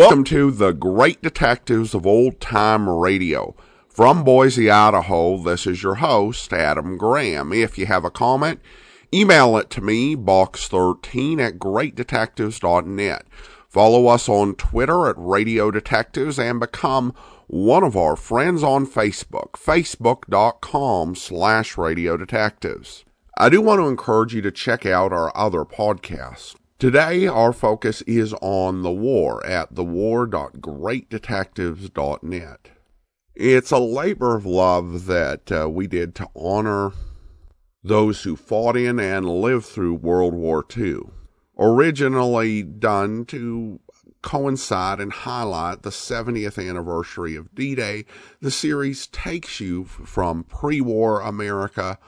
Welcome to the Great Detectives of Old Time Radio. From Boise, Idaho, this is your host, Adam Graham. If you have a comment, email it to me, box13 at greatdetectives.net. Follow us on Twitter at Radio Detectives and become one of our friends on Facebook, facebook.com slash Radio Detectives. I do want to encourage you to check out our other podcasts. Today, our focus is on the war at thewar.greatdetectives.net. It's a labor of love that uh, we did to honor those who fought in and lived through World War II. Originally done to coincide and highlight the 70th anniversary of D Day, the series takes you from pre war America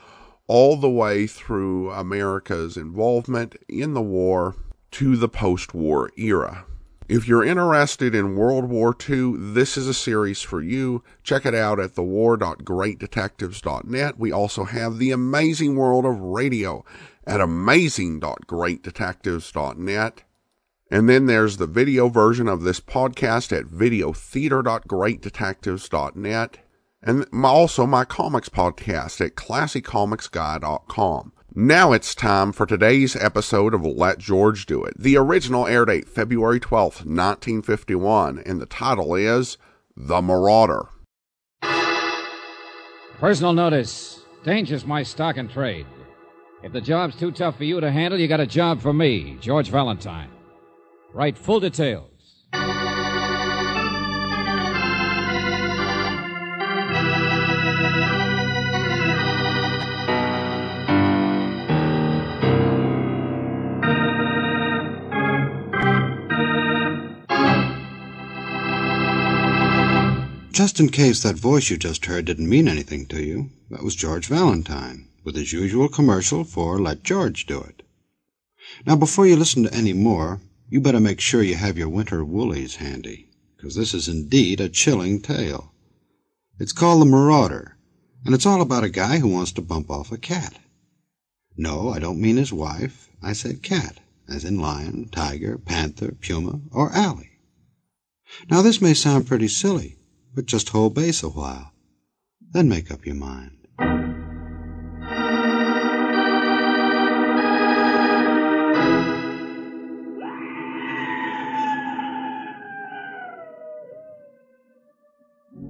all the way through America's involvement in the war to the post war era. If you're interested in World War II, this is a series for you. Check it out at thewar.greatdetectives.net. We also have the amazing world of radio at amazing.greatdetectives.net. And then there's the video version of this podcast at videotheater.greatdetectives.net and also my comics podcast at classycomicsguy.com. Now it's time for today's episode of Let George Do It. The original air date February 12th, 1951, and the title is The Marauder. Personal notice. Danger's my stock and trade. If the job's too tough for you to handle, you got a job for me, George Valentine. Write full details. Just in case that voice you just heard didn't mean anything to you, that was George Valentine, with his usual commercial for Let George Do It. Now, before you listen to any more, you better make sure you have your winter woolies handy, because this is indeed a chilling tale. It's called The Marauder, and it's all about a guy who wants to bump off a cat. No, I don't mean his wife. I said cat, as in lion, tiger, panther, puma, or alley. Now, this may sound pretty silly, but just hold base a while. Then make up your mind.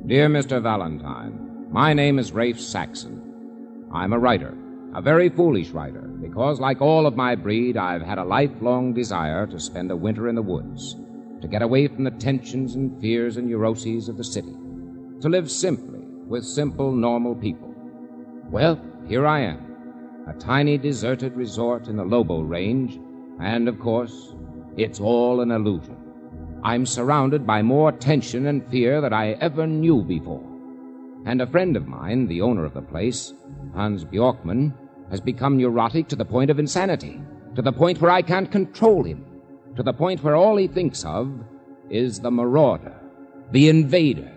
Dear Mr. Valentine, my name is Rafe Saxon. I'm a writer, a very foolish writer, because, like all of my breed, I've had a lifelong desire to spend a winter in the woods to get away from the tensions and fears and neuroses of the city, to live simply with simple, normal people. Well, here I am, a tiny deserted resort in the Lobo Range, and of course, it's all an illusion. I'm surrounded by more tension and fear than I ever knew before. And a friend of mine, the owner of the place, Hans Bjorkman, has become neurotic to the point of insanity, to the point where I can't control him to the point where all he thinks of is the marauder, the invader,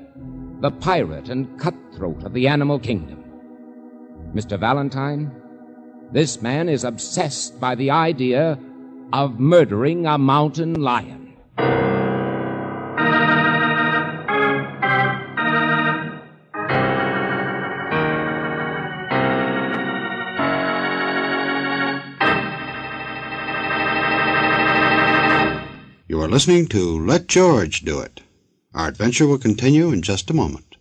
the pirate and cutthroat of the animal kingdom. Mr. Valentine, this man is obsessed by the idea of murdering a mountain lion. Are listening to Let George Do It. Our adventure will continue in just a moment.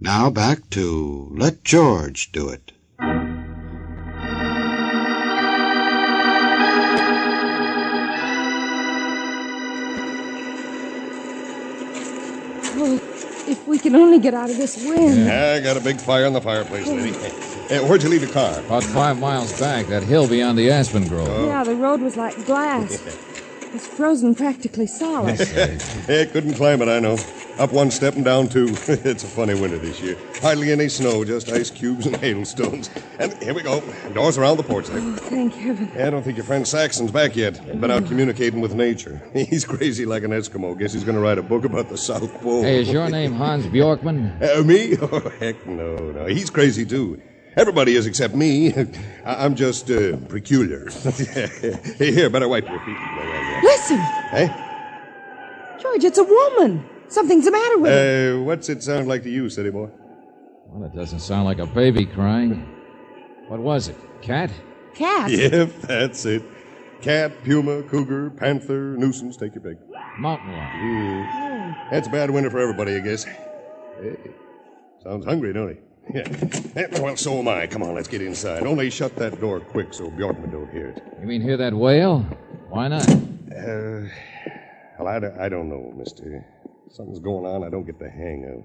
Now back to Let George Do It. Oh, if we can only get out of this wind. Yeah, I got a big fire in the fireplace, lady. Hey, where'd you leave your car? About five miles back, that hill beyond the aspen grove. Yeah, the road was like glass. It's frozen practically solid. Hey, couldn't climb it, I know. Up one step and down two. it's a funny winter this year. Hardly any snow, just ice cubes and hailstones. And here we go. Doors around the porch there. Oh, thank heaven. I don't think your friend Saxon's back yet. Been out communicating with nature. He's crazy like an Eskimo. Guess he's going to write a book about the South Pole. Hey, is your name Hans Bjorkman? Uh, me? Oh, heck no, no. He's crazy, too. Everybody is except me. I- I'm just uh, peculiar. Here, better wipe your feet. Listen, Hey? George, it's a woman. Something's the matter with her. Uh, what's it sound like to you, city boy? Well, it doesn't sound like a baby crying. What was it? Cat? Cat. Yep, that's it. Cat, puma, cougar, panther, nuisance, take your pick. Mountain lion. That's a bad winter for everybody, I guess. Hey, sounds hungry, don't he? Yeah. Well, so am I. Come on, let's get inside. Only shut that door quick so Bjorkman don't hear it. You mean hear that wail? Why not? Uh, well, I, don't- I don't know, mister. Something's going on I don't get the hang of.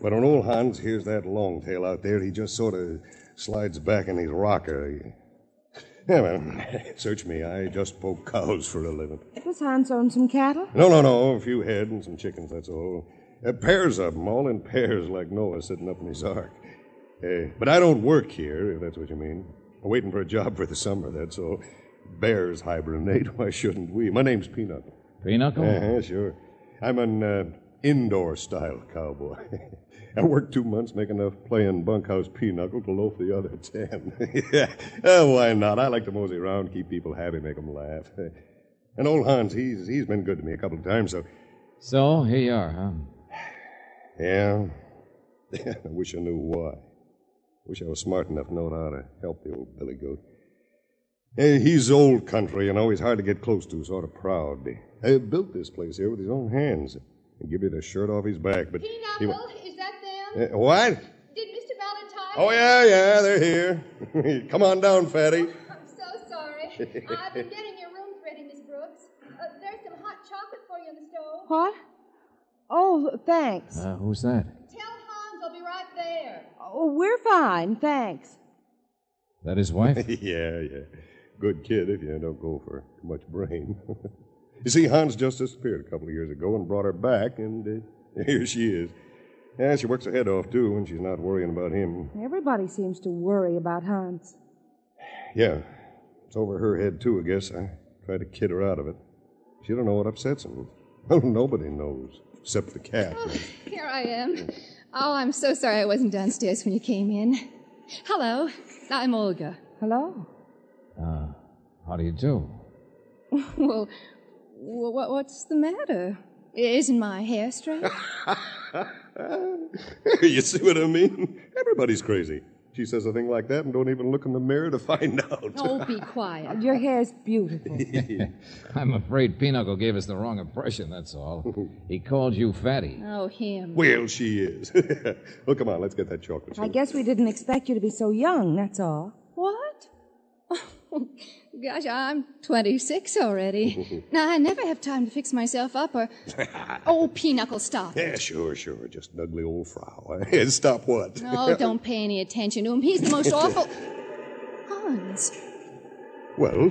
But when old Hans hears that long tail out there, he just sort of slides back in his rocker. Yeah, well, search me. I just poke cows for a living. Does Hans own some cattle? No, no, no. A few head and some chickens, that's all. Uh, pairs of 'em, all in pairs like Noah sitting up in his ark. Uh, but I don't work here, if that's what you mean. I'm waiting for a job for the summer, that's all. Bears hibernate. Why shouldn't we? My name's Peanut. Pinochle? Uh-huh, sure. I'm an uh, indoor style cowboy. I worked two months making enough playing bunkhouse pinochle to loaf the other ten. yeah. Oh, why not? I like to mosey around, keep people happy, make 'em laugh. And old Hans, he's he's been good to me a couple of times, so So, here you are, huh? Yeah. I wish I knew why. Wish I was smart enough to know how to help the old billy goat. Hey, he's old country, and always hard to get close to, sort of proud. He built this place here with his own hands. And give you the shirt off his back, but. he wa- Pinochle, is that them? Uh, what? Did Mr. Valentine? Oh, yeah, yeah, they're here. Come on down, Fatty. I'm so sorry. I've been getting your rooms ready, Miss Brooks. Uh, there's some hot chocolate for you on the stove. What? Oh, thanks. Uh, who's that? Tell Hans I'll be right there. Oh, we're fine, thanks. That his wife? yeah, yeah. Good kid if you don't go for too much brain. you see, Hans just disappeared a couple of years ago and brought her back, and uh, here she is. Yeah, she works her head off, too, when she's not worrying about him. Everybody seems to worry about Hans. Yeah, it's over her head, too, I guess. I tried to kid her out of it. She don't know what upsets him. Well, nobody knows, except the cat. Here I am. Oh, I'm so sorry I wasn't downstairs when you came in. Hello, I'm Olga. Hello. Uh, how do you do? Well, wh- wh- what's the matter? Isn't my hair straight? you see what I mean? Everybody's crazy. She says a thing like that and don't even look in the mirror to find out. oh, be quiet. Your hair's beautiful. I'm afraid Pinochle gave us the wrong impression, that's all. He called you fatty. Oh, him. Well, she is. well, come on, let's get that chocolate. I guess we didn't expect you to be so young, that's all. What? Oh, gosh, I'm 26 already. now, I never have time to fix myself up or. Oh, Pinochle, stop. Yeah, sure, sure. Just an ugly old frau. Stop what? Oh, don't pay any attention to him. He's the most awful. Hans. Well,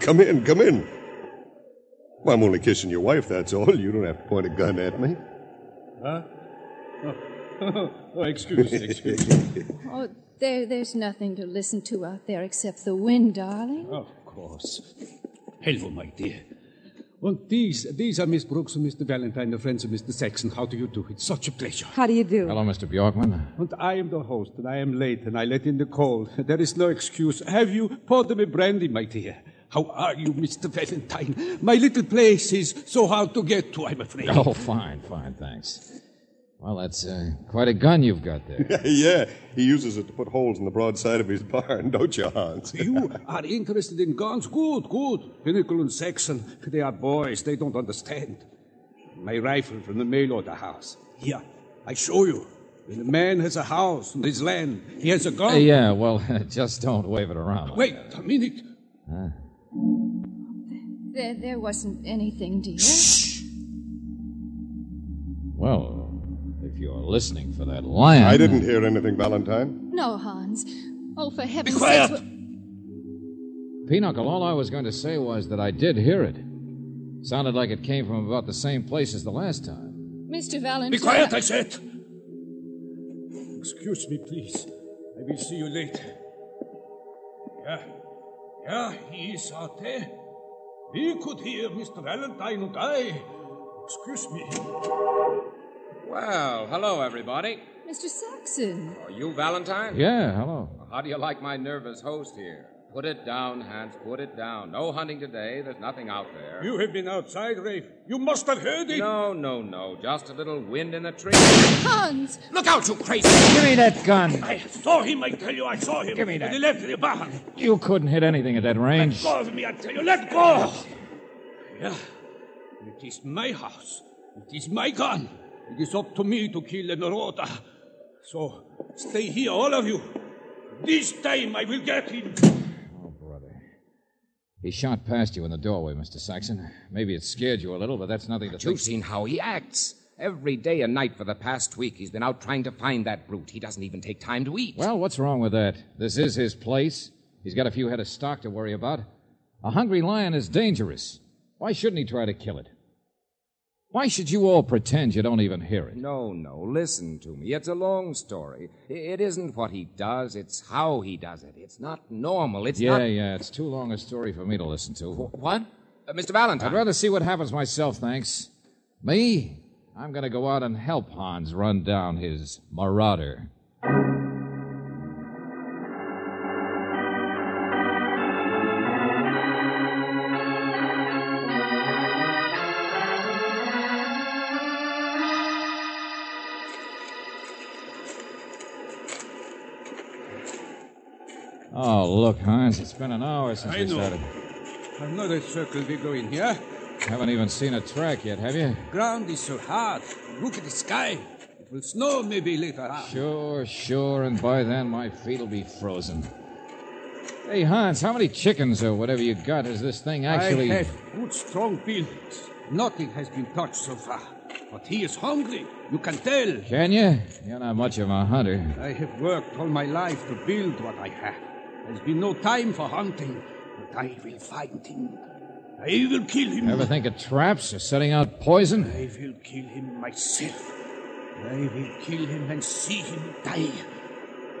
come in, come in. Well, I'm only kissing your wife, that's all. You don't have to point a gun at me. Oh, Oh, excuse, excuse. Oh, there, there's nothing to listen to out there except the wind, darling. of course. Hello, my dear. And these, these are Miss Brooks and Mr. Valentine, the friends of Mr. Saxon. How do you do? It's such a pleasure. How do you do? Hello, Mr. Bjorkman. And I am the host, and I am late, and I let in the cold. There is no excuse. Have you poured me brandy, my dear? How are you, Mr. Valentine? My little place is so hard to get to, I'm afraid. Oh, fine, fine, thanks. Well, that's uh, quite a gun you've got there. yeah, he uses it to put holes in the broadside of his barn, don't you, Hans? You are interested in guns? Good, good. Pinochle and Saxon, they are boys. They don't understand. My rifle from the mail order house. Here, I show you. When a man has a house and his land, he has a gun. Uh, yeah, well, just don't wave it around. like Wait a minute. There, there wasn't anything, dear. Well, if you're listening for that lion. I didn't hear anything, Valentine. No, Hans. Oh, for heaven's sake. Be quiet. sake. Pinochle, all I was going to say was that I did hear it. Sounded like it came from about the same place as the last time. Mr. Valentine. Be quiet, I said. Excuse me, please. I will see you later. Yeah, yeah, he is out there. We could hear Mr. Valentine and I. Excuse me. Well, hello, everybody. Mr. Saxon. Are you Valentine? Yeah, hello. How do you like my nervous host here? Put it down, Hans. Put it down. No hunting today. There's nothing out there. You have been outside, Rafe. You must have heard it. No, no, no. Just a little wind in the trees. Hans! Look out, you crazy! Give me that gun. I saw him, I tell you, I saw him. Give me that. On the left the barn. You couldn't hit anything at that range. Let go of me, I tell you, let go! Yeah. It is my house. It is my gun. It is up to me to kill the marauder. So, stay here, all of you. This time I will get him. Oh, brother. He shot past you in the doorway, Mr. Saxon. Maybe it scared you a little, but that's nothing to You've think. seen how he acts. Every day and night for the past week, he's been out trying to find that brute. He doesn't even take time to eat. Well, what's wrong with that? This is his place. He's got a few head of stock to worry about. A hungry lion is dangerous. Why shouldn't he try to kill it? Why should you all pretend you don't even hear it? No, no, listen to me. It's a long story. It isn't what he does, it's how he does it. It's not normal. It's Yeah, not. yeah, it's too long a story for me to listen to. What? Uh, Mr. Valentine. I'd rather see what happens myself, thanks. Me? I'm going to go out and help Hans run down his marauder. Look, Hans, it's been an hour since I we know. started. Another circle we go in here. Haven't even seen a track yet, have you? Ground is so hard. Look at the sky. It will snow maybe later on. Sure, sure, and by then my feet will be frozen. Hey, Hans, how many chickens or whatever you got is this thing actually. I have good strong feelings. Nothing has been touched so far. But he is hungry. You can tell. Can you? You're not much of a hunter. I have worked all my life to build what I have. There's been no time for hunting, but I will find him. I will kill him. Ever think of traps or setting out poison? I will kill him myself. I will kill him and see him die.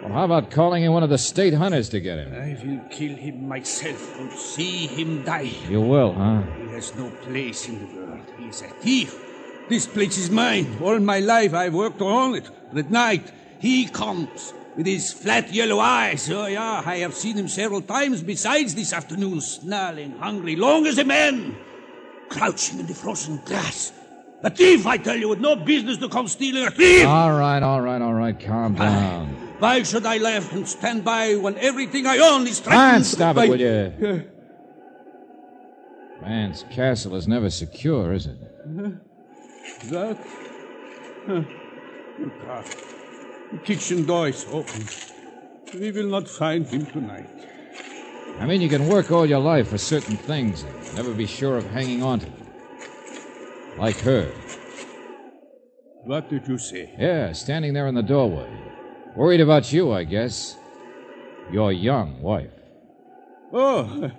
Well, how about calling in one of the state hunters to get him? I will kill him myself and see him die. You will, huh? He has no place in the world. He is a thief. This place is mine. All my life I've worked own it. But at night, he comes with his flat yellow eyes. Oh, yeah, I have seen him several times besides this afternoon, snarling, hungry, long as a man, crouching in the frozen grass. A thief, I tell you, with no business to come stealing a thief! All right, all right, all right. Calm down. Why should I laugh and stand by when everything I own is threatened? Hans, stop by- it, will you? Man's castle is never secure, is it? That? Huh. Look out. Kitchen door is open. We will not find him tonight. I mean, you can work all your life for certain things and never be sure of hanging on to them. Like her. What did you say? Yeah, standing there in the doorway. Worried about you, I guess. Your young wife. Oh,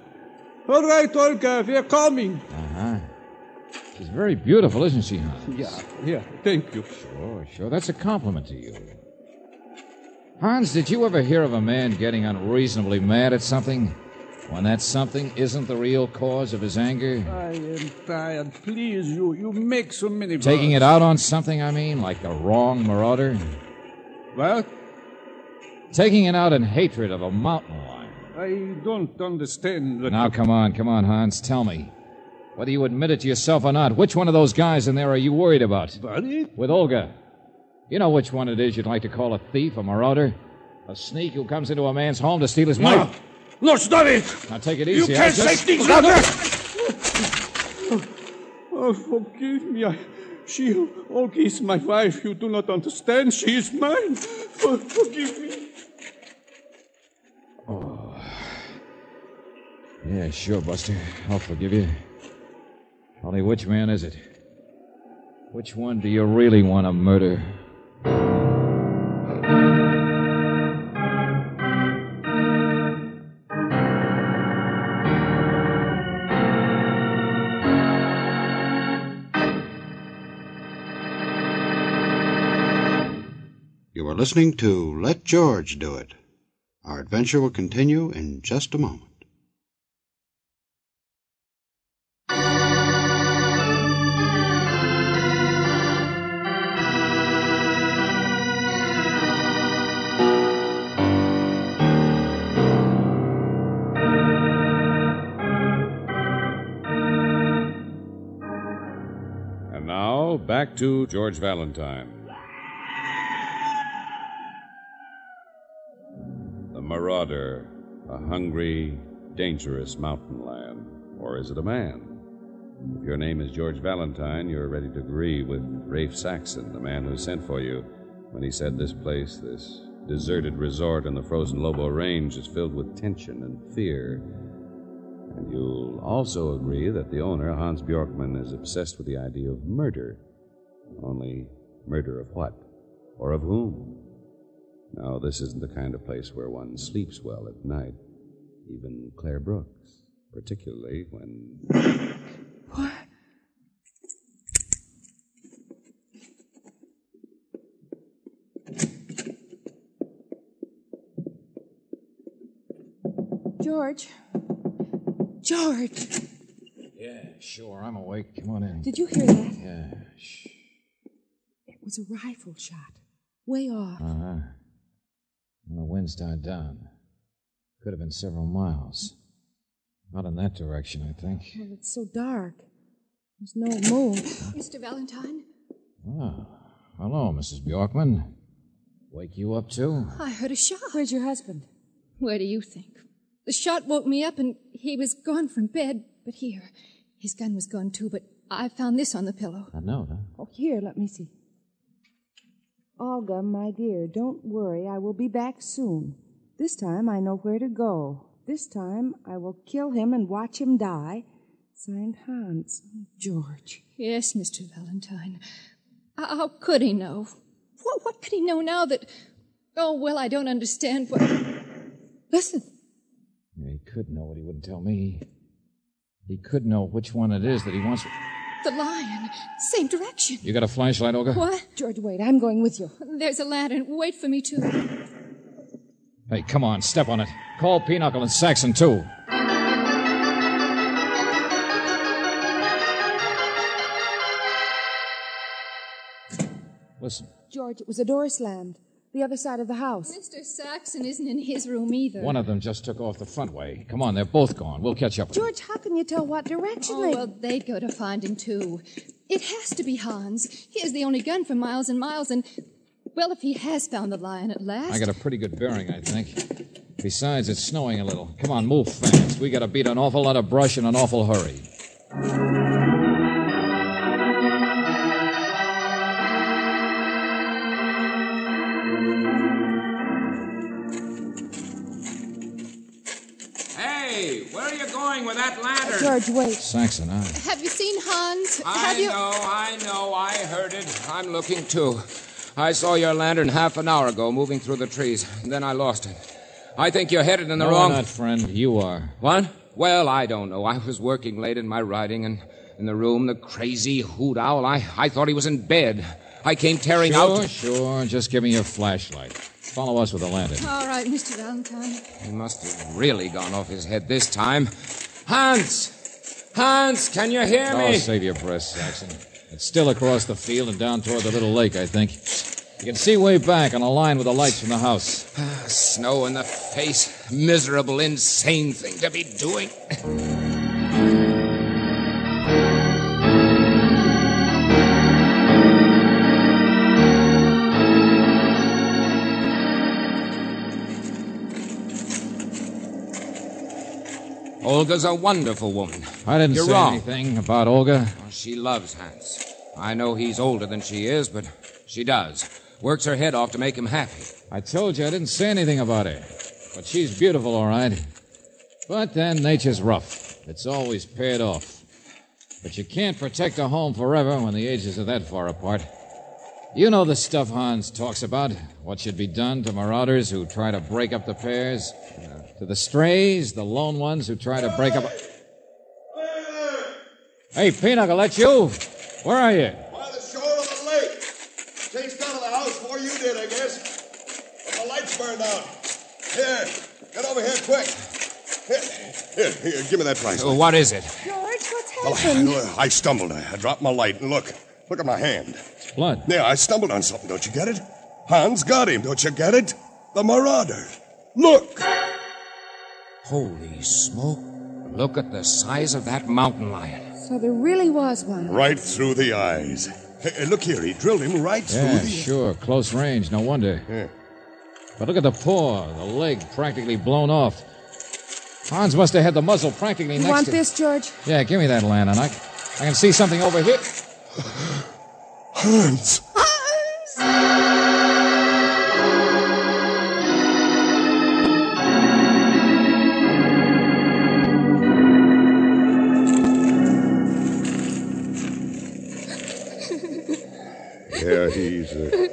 all right, Olga, we are coming. Uh huh. She's very beautiful, isn't she, Hans? Yeah, yeah, thank you. Sure, sure. That's a compliment to you. Hans, did you ever hear of a man getting unreasonably mad at something when that something isn't the real cause of his anger? I am tired. Please, you, you make so many. Taking words. it out on something, I mean, like the wrong marauder? Well? Taking it out in hatred of a mountain lion. I don't understand. What Now, come on, come on, Hans, tell me. Whether you admit it to yourself or not, which one of those guys in there are you worried about? Buddy? With Olga. You know which one it is you'd like to call a thief, a marauder? A sneak who comes into a man's home to steal his No! wife? No, stop it! Now take it easy. You can't I'll say just- things like that! Oh, forgive me. I, she, Olga is my wife. You do not understand. She is mine. For, forgive me. Oh. Yeah, sure, Buster. I'll forgive you. Only which man is it? Which one do you really want to murder? listening to Let George Do It. Our adventure will continue in just a moment. And now, back to George Valentine. Marauder, a hungry, dangerous mountain lion? Or is it a man? If your name is George Valentine, you're ready to agree with Rafe Saxon, the man who sent for you, when he said this place, this deserted resort in the frozen Lobo Range, is filled with tension and fear. And you'll also agree that the owner, Hans Bjorkman, is obsessed with the idea of murder. Only murder of what? Or of whom? No, this isn't the kind of place where one sleeps well at night. Even Claire Brooks, particularly when. What? George. George. Yeah, sure. I'm awake. Come on in. Did you hear that? Yeah. Shh. It was a rifle shot. Way off. Uh huh. And the wind's died down. Could have been several miles. Not in that direction, I think. Well, it's so dark. There's no moon. Mr. Valentine, Oh. Hello, Mrs. Bjorkman. Wake you up, too? I heard a shot. Where's your husband? Where do you think? The shot woke me up and he was gone from bed, but here. His gun was gone too, but I found this on the pillow. I know, huh? Oh, here, let me see. Olga, my dear, don't worry. I will be back soon. This time I know where to go. This time I will kill him and watch him die. Signed Hans. George. Yes, Mr. Valentine. How how could he know? What, what could he know now that. Oh, well, I don't understand what. Listen. He could know what he wouldn't tell me. He could know which one it is that he wants. The lion. Same direction. You got a flashlight, Olga? What? George, wait. I'm going with you. There's a lantern. Wait for me, too. Hey, come on, step on it. Call Pinochle and Saxon, too. Listen, George, it was a door slammed. The other side of the house. Mr. Saxon isn't in his room either. one of them just took off the front way. Come on, they're both gone. We'll catch up with them. George, how can you tell what direction Oh, they... well, they'd go to find him, too. It has to be Hans. He has the only gun for miles and miles, and. Well, if he has found the lion at last. I got a pretty good bearing, I think. Besides, it's snowing a little. Come on, move fast. We got to beat an awful lot of brush in an awful hurry. George, wait. Saxon, I. Have you seen Hans? I Have you? know, I know, I heard it. I'm looking too. I saw your lantern half an hour ago moving through the trees. And then I lost it. I think you're headed in the no, wrong. I'm not, friend. You are. What? Well, I don't know. I was working late in my writing, and in the room, the crazy hoot owl, I, I thought he was in bed. I came tearing Sure, out. sure. Just give me your flashlight. Follow us with the lantern. All right, Mr. Valentine. He must have really gone off his head this time. Hans! Hans, can you hear me? Oh, me? save your breath, Saxon. It's still across the field and down toward the little lake, I think. You can see way back on a line with the lights from the house. Ah, snow in the face. Miserable, insane thing to be doing. Olga's a wonderful woman. I didn't You're say wrong. anything about Olga. She loves Hans. I know he's older than she is, but she does. Works her head off to make him happy. I told you I didn't say anything about her. But she's beautiful, all right. But then nature's rough. It's always paired off. But you can't protect a home forever when the ages are that far apart. You know the stuff Hans talks about. What should be done to marauders who try to break up the pairs. Uh, to the strays, the lone ones who try to break up. Hey, Pinochle, that's you? Where are you? By the shore of the lake. Chased out of the house before you did, I guess. But the lights burned out. Here, get over here quick. Here, here, here give me that flashlight. Oh, uh, what is it? George, what's Well, oh, happened? I, I stumbled. I, I dropped my light, and look, look at my hand. It's blood. Yeah, I stumbled on something. Don't you get it? Hans got him. Don't you get it? The Marauder. Look. Holy smoke. Look at the size of that mountain lion. So there really was one. Right through the eyes. Hey, hey, look here, he drilled him right through Yeah, the. sure. Close range. No wonder. Yeah. But look at the paw. The leg practically blown off. Hans must have had the muzzle practically You next to. You want this, George? Yeah, give me that lantern. I, I can see something over here. Hans! Yeah, he's uh,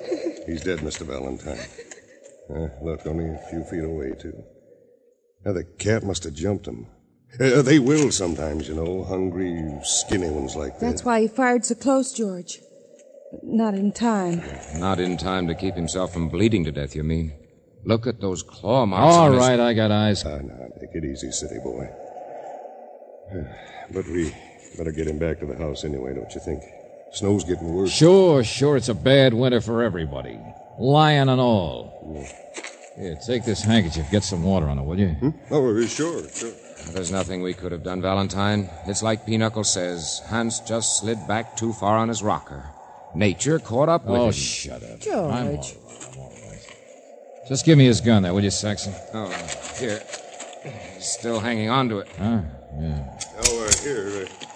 he's dead, Mr. Valentine. Uh, look, only a few feet away, too. Now, the cat must have jumped him. Uh, they will sometimes, you know, hungry, skinny ones like that. That's why he fired so close, George. Not in time. Not in time to keep himself from bleeding to death, you mean? Look at those claw marks. All on his- I got eyes. Ah, now, take it easy, city boy. But we better get him back to the house anyway, don't you think? Snow's getting worse. Sure, sure, it's a bad winter for everybody. Lion and all. Here, take this handkerchief. Get some water on it, will you? Oh, sure, sure. There's nothing we could have done, Valentine. It's like Pinochle says. Hans just slid back too far on his rocker. Nature caught up with Oh, him. shut up. George. I'm all right, I'm all right. Just give me his gun there, will you, Saxon? Oh, here. He's still hanging on to it. Huh? Yeah. Oh, uh, here, uh,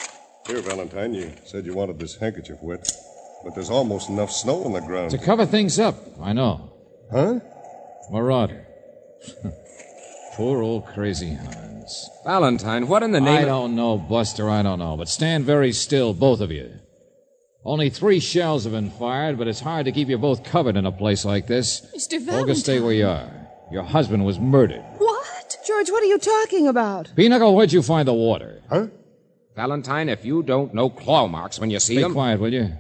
here, Valentine. You said you wanted this handkerchief wet, but there's almost enough snow on the ground. To cover things up, I know. Huh? Marauder. Poor old crazy Hans. Valentine, what in the name I of... don't know, Buster, I don't know. But stand very still, both of you. Only three shells have been fired, but it's hard to keep you both covered in a place like this. Mr. Valentine. Olga, stay where you are. Your husband was murdered. What? George, what are you talking about? Pinochle, where'd you find the water? Huh? Valentine, if you don't know claw marks when you see Be them... Be quiet, will you?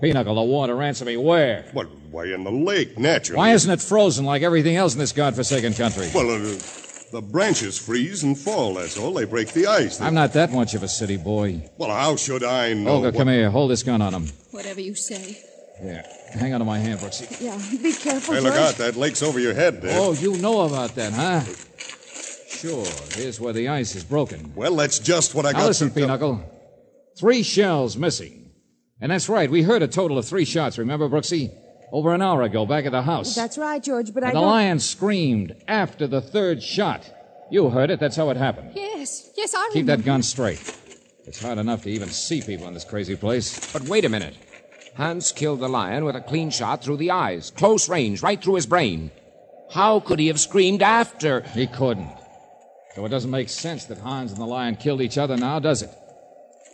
Pinochle, the water, answer me where? What? Why in the lake, naturally. Why isn't it frozen like everything else in this godforsaken country? Well, uh, the branches freeze and fall. That's all. They break the ice. They- I'm not that much of a city boy. Well, how should I know? Olga, what- come here. Hold this gun on him. Whatever you say. Yeah. Hang on to my hand, Brooksy. Yeah, be careful, Hey, George. look out! That lake's over your head, there. Oh, you know about that, huh? Sure. Here's where the ice is broken. Well, that's just what I Now got. listen, to- Pinochle. Three shells missing. And that's right. We heard a total of three shots, remember, Brooksy? Over an hour ago, back at the house. That's right, George, but I the don't... lion screamed after the third shot. You heard it. That's how it happened. Yes, yes, I remember. Keep that gun straight. It's hard enough to even see people in this crazy place. But wait a minute. Hans killed the lion with a clean shot through the eyes, close range, right through his brain. How could he have screamed after? He couldn't. So it doesn't make sense that Hans and the lion killed each other now, does it?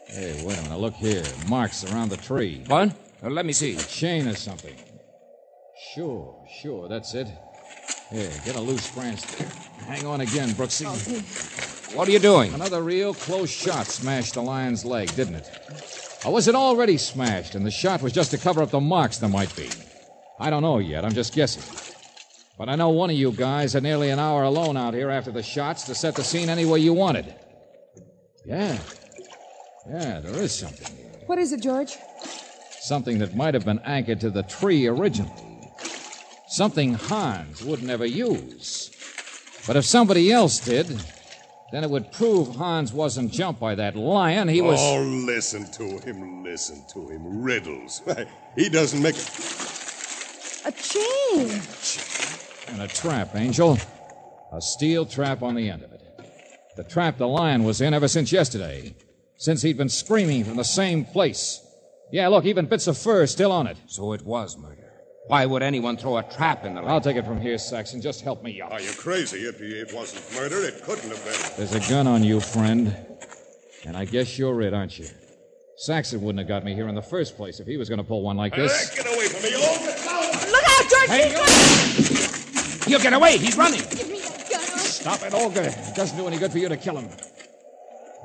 Hey, wait a minute. Look here. Marks around the tree. What? Uh, let me see. A chain or something. Sure, sure, that's it. Here, get a loose branch there. Hang on again, Brooksy. What are you doing? Another real close shot smashed the lion's leg, didn't it? Or was it already smashed and the shot was just to cover up the marks there might be? I don't know yet. I'm just guessing. But I know one of you guys had nearly an hour alone out here after the shots to set the scene any way you wanted. Yeah. Yeah, there is something here. What is it, George? Something that might have been anchored to the tree originally. Something Hans would never use. But if somebody else did, then it would prove Hans wasn't jumped by that lion. He was. Oh, listen to him, listen to him. Riddles. he doesn't make. A chain. And a trap, Angel. A steel trap on the end of it. The trap the lion was in ever since yesterday. Since he'd been screaming from the same place. Yeah, look, even bits of fur still on it. So it was murder. Why would anyone throw a trap in the lake? I'll take it from here, Saxon. Just help me out. Are you crazy? If it wasn't murder. It couldn't have been. There's a gun on you, friend. And I guess you're it, aren't you? Saxon wouldn't have got me here in the first place if he was going to pull one like this. Get away from me, Olga! Look out, George! Hey, He's He'll get away. He's running. Give me that gun. or- Stop it, Olga. It doesn't do any good for you to kill him.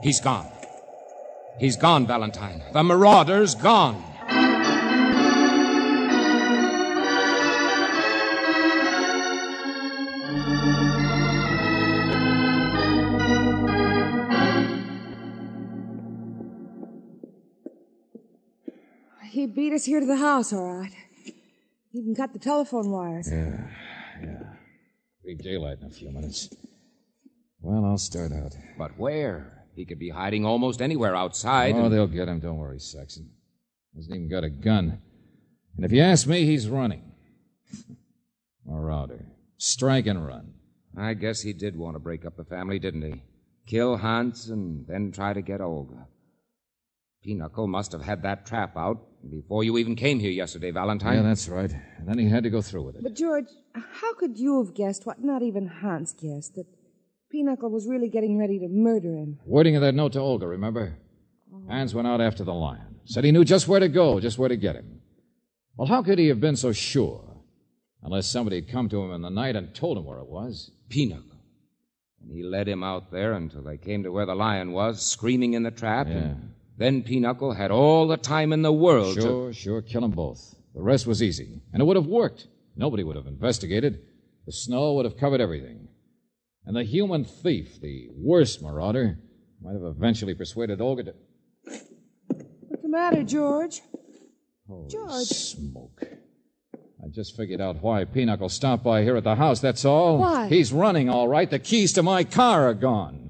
He's gone. He's gone, Valentine. The marauder's gone. He beat us here to the house, all right. Even cut the telephone wires. Yeah, yeah. Be daylight in a few minutes. Well, I'll start out. But where? He could be hiding almost anywhere outside. Oh, and- they'll get him. Don't worry, Saxon. Hasn't even got a gun. And if you ask me, he's running. Marauder. Strike and run. I guess he did want to break up the family, didn't he? Kill Hans and then try to get Olga. Pinochle must have had that trap out before you even came here yesterday, Valentine. Yeah, that's right. And then he had to go through with it. But, George, how could you have guessed what not even Hans guessed? That Pinochle was really getting ready to murder him. Wording of that note to Olga, remember? Hans went out after the lion. Said he knew just where to go, just where to get him. Well, how could he have been so sure? Unless somebody had come to him in the night and told him where it was. Pinochle. And he led him out there until they came to where the lion was, screaming in the trap. Yeah. And then Pinochle had all the time in the world to. Sure, sure, kill them both. The rest was easy. And it would have worked. Nobody would have investigated. The snow would have covered everything. And the human thief, the worst marauder, might have eventually persuaded Olga to. What's the matter, George? Holy George. smoke. I just figured out why Pinochle stopped by here at the house, that's all. Why? He's running, all right. The keys to my car are gone.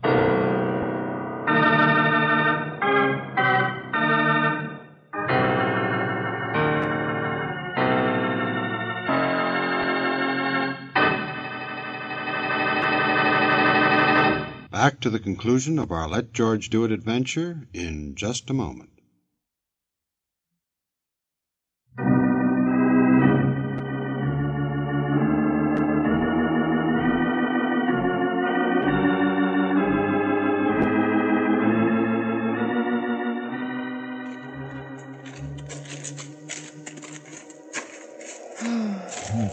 Back to the conclusion of our Let George Do It adventure in just a moment.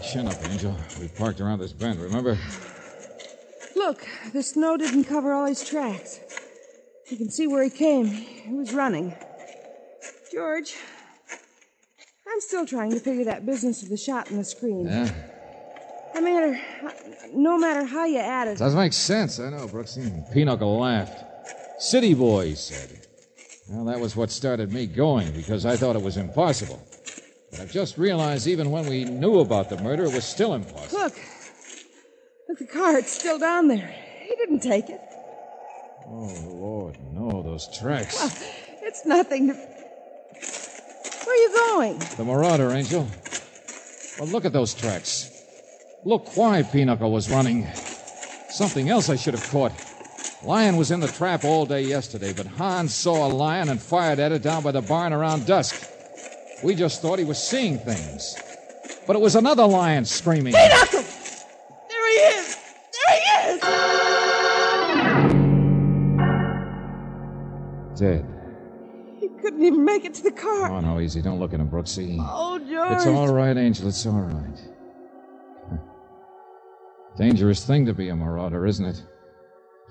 Chin up, Angel. We parked around this bend, remember? Look, the snow didn't cover all his tracks. You can see where he came. He was running. George, I'm still trying to figure that business of the shot in the screen. Yeah. No matter, no matter how you add it. Doesn't make sense, I know, Brooksy. Pinochle laughed. City boy, he said. Well, that was what started me going, because I thought it was impossible. But I've just realized even when we knew about the murder, it was still impossible. Look, look, the car, it's still down there. He didn't take it. Oh, Lord, no, those tracks. Well, It's nothing to. Where are you going? The Marauder, Angel. Well, look at those tracks. Look why Pinochle was running. Something else I should have caught. Lion was in the trap all day yesterday, but Hans saw a lion and fired at it down by the barn around dusk. We just thought he was seeing things. But it was another lion screaming. Pinochle! Dead. He couldn't even make it to the car. Oh, no, easy. Don't look at him, Brooksy. Oh, George. It's all right, Angel. It's all right. Dangerous thing to be a marauder, isn't it?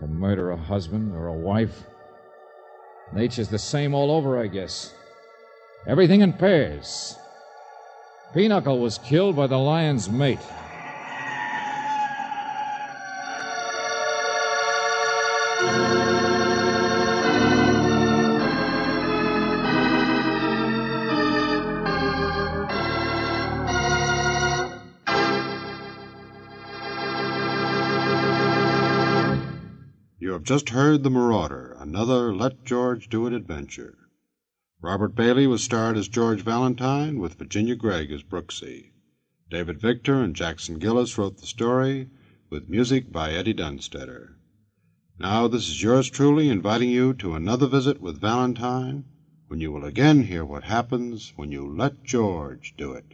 To murder a husband or a wife. Nature's the same all over, I guess. Everything in pairs. Pinochle was killed by the lion's mate. Have just heard The Marauder, another Let George Do It adventure. Robert Bailey was starred as George Valentine, with Virginia Gregg as Brooksy. David Victor and Jackson Gillis wrote the story, with music by Eddie Dunstedter. Now, this is yours truly inviting you to another visit with Valentine, when you will again hear what happens when you let George do it.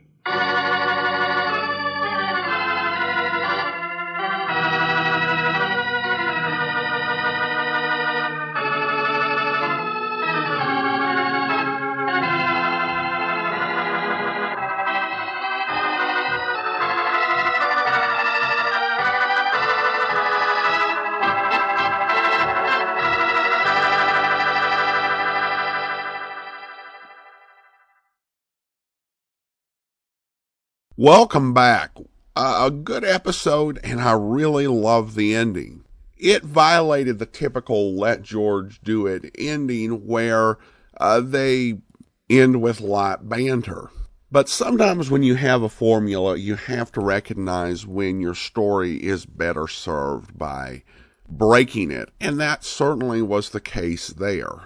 Welcome back. Uh, a good episode, and I really love the ending. It violated the typical let George do it ending where uh, they end with light banter. But sometimes when you have a formula, you have to recognize when your story is better served by breaking it, and that certainly was the case there.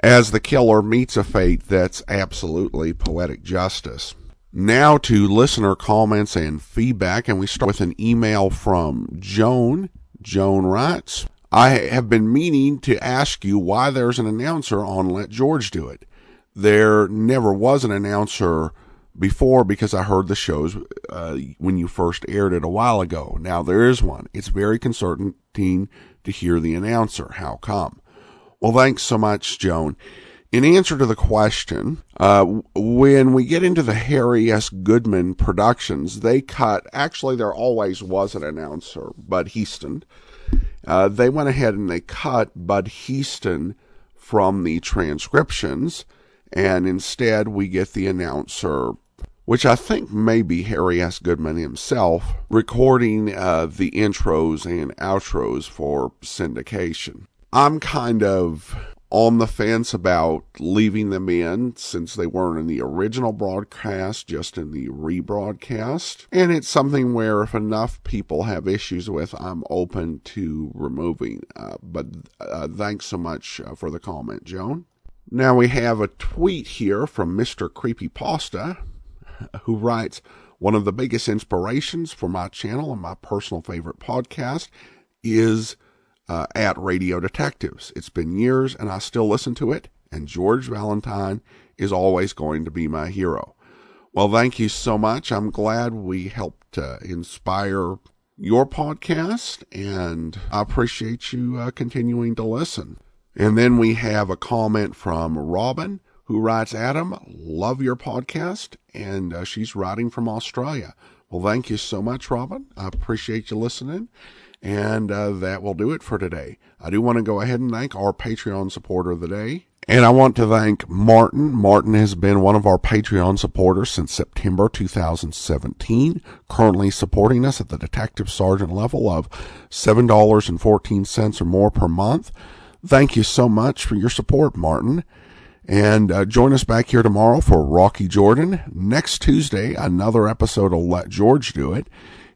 As the killer meets a fate that's absolutely poetic justice. Now to listener comments and feedback, and we start with an email from Joan. Joan writes, I have been meaning to ask you why there's an announcer on Let George Do It. There never was an announcer before because I heard the shows uh, when you first aired it a while ago. Now there is one. It's very concerning to hear the announcer. How come? Well, thanks so much, Joan. In answer to the question, uh, when we get into the Harry S. Goodman productions, they cut, actually, there always was an announcer, Bud Heistand. Uh, they went ahead and they cut Bud Heistand from the transcriptions, and instead we get the announcer, which I think may be Harry S. Goodman himself, recording uh, the intros and outros for syndication. I'm kind of on the fence about leaving them in since they weren't in the original broadcast, just in the rebroadcast. And it's something where if enough people have issues with, I'm open to removing. Uh, but uh, thanks so much uh, for the comment, Joan. Now we have a tweet here from Mr. Creepy Pasta, who writes, one of the biggest inspirations for my channel and my personal favorite podcast is uh, at Radio Detectives. It's been years and I still listen to it, and George Valentine is always going to be my hero. Well, thank you so much. I'm glad we helped uh, inspire your podcast, and I appreciate you uh, continuing to listen. And then we have a comment from Robin who writes, Adam, love your podcast, and uh, she's writing from Australia. Well, thank you so much, Robin. I appreciate you listening. And uh, that will do it for today. I do want to go ahead and thank our Patreon supporter of the day. And I want to thank Martin. Martin has been one of our Patreon supporters since September 2017, currently supporting us at the detective sergeant level of $7.14 or more per month. Thank you so much for your support, Martin. And uh, join us back here tomorrow for Rocky Jordan. Next Tuesday, another episode of Let George Do It.